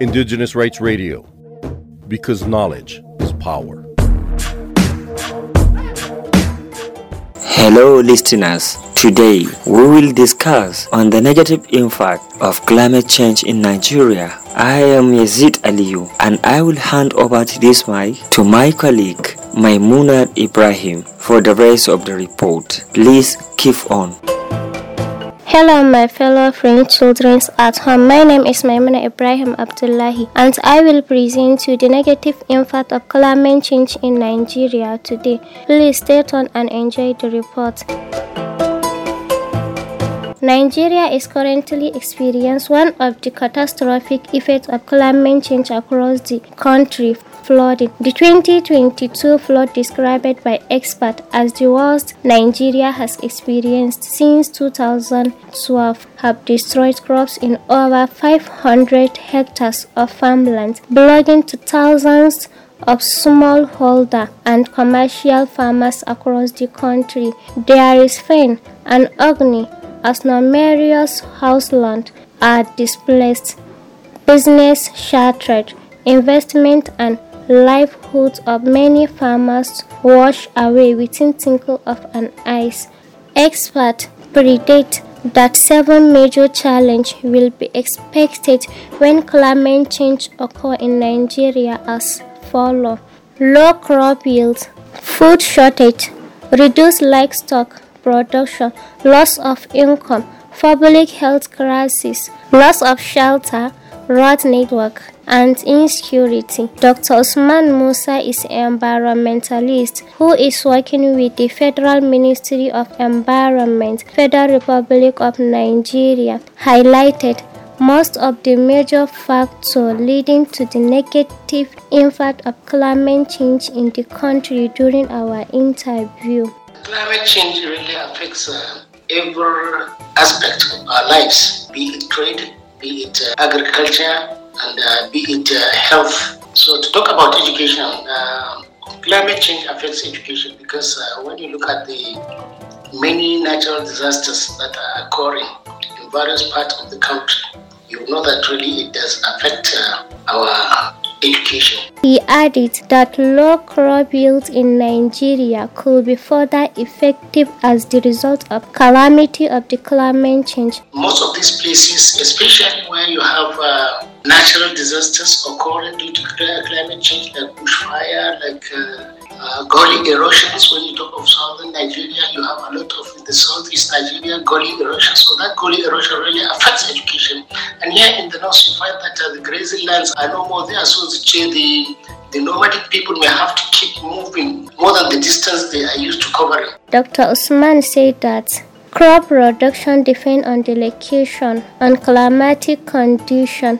Indigenous Rights Radio, because knowledge is power. Hello, listeners. Today, we will discuss on the negative impact of climate change in Nigeria. I am Yazid Aliyu, and I will hand over this mic to my colleague Maimunat Ibrahim for the rest of the report. Please keep on. Hello, my fellow French children at home. My name is Maimuna Ibrahim Abdullahi, and I will present you the negative impact of climate change in Nigeria today. Please stay tuned and enjoy the report. Nigeria is currently experiencing one of the catastrophic effects of climate change across the country flooding. The 2022 flood described by experts as the worst Nigeria has experienced since 2012 have destroyed crops in over 500 hectares of farmland, belonging to thousands of smallholder and commercial farmers across the country. There is pain and agony as numerous households are displaced, business shattered, investment and livelihoods of many farmers wash away within twinkle of an eye. Experts predict that seven major challenges will be expected when climate change occur in Nigeria as follow: low crop yields, food shortage, reduced livestock production, loss of income, public health crisis, loss of shelter, road network, and insecurity. Dr. Usman Musa is an environmentalist who is working with the Federal Ministry of Environment, Federal Republic of Nigeria, highlighted most of the major factors leading to the negative impact of climate change in the country during our interview. Climate change really affects uh, every aspect of our lives, be it trade, be it uh, agriculture, and uh, be it uh, health. So, to talk about education, uh, climate change affects education because uh, when you look at the many natural disasters that are occurring in various parts of the country, you know that really it does affect our education. He added that low crop yields in Nigeria could be further effective as the result of calamity of the climate change. Most of these places, especially where you have uh, natural disasters occurring due to climate change, like bushfire, like uh, uh, gully erosions. When you talk of southern Nigeria, you have a lot of the southeast Nigeria gully erosion. So that gully erosion really affects education. And here in the north, you find that uh, the grazing lands are no more there. So the the nomadic people may have to keep moving more than the distance they are used to covering. Dr. Usman said that crop production depends on the location and climatic condition.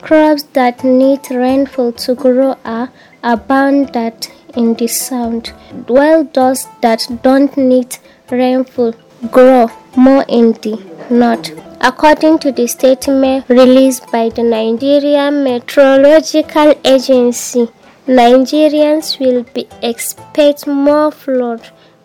Crops that need rainfall to grow are abundant in the sound. while those that don't need rainfall grow more in the north. According to the statement released by the Nigerian Meteorological Agency, Nigerians will be expect more flood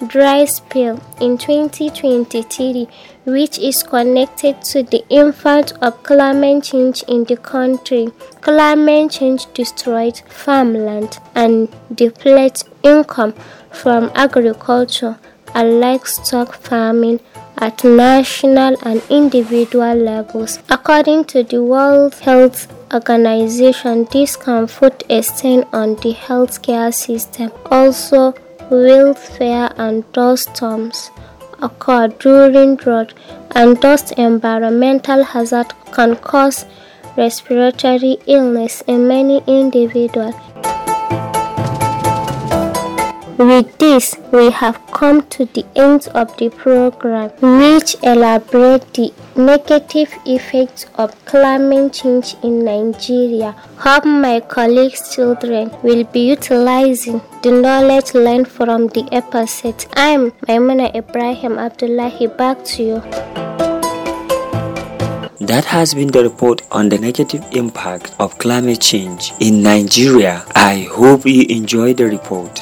dry spell in 2023 which is connected to the impact of climate change in the country. Climate change destroyed farmland and depletes income from agriculture and livestock farming at national and individual levels. According to the World Health Organization, this can put a strain on the healthcare system. Also, wildfire and dust storms occur during drought, and dust environmental hazard can cause respiratory illness in many individuals. With this, we have come to the end of the program, which elaborate the negative effects of climate change in Nigeria. Hope my colleagues' children will be utilizing the knowledge learned from the episode. I'm Maimuna Ibrahim Abdullahi. Back to you. That has been the report on the negative impact of climate change in Nigeria. I hope you enjoyed the report.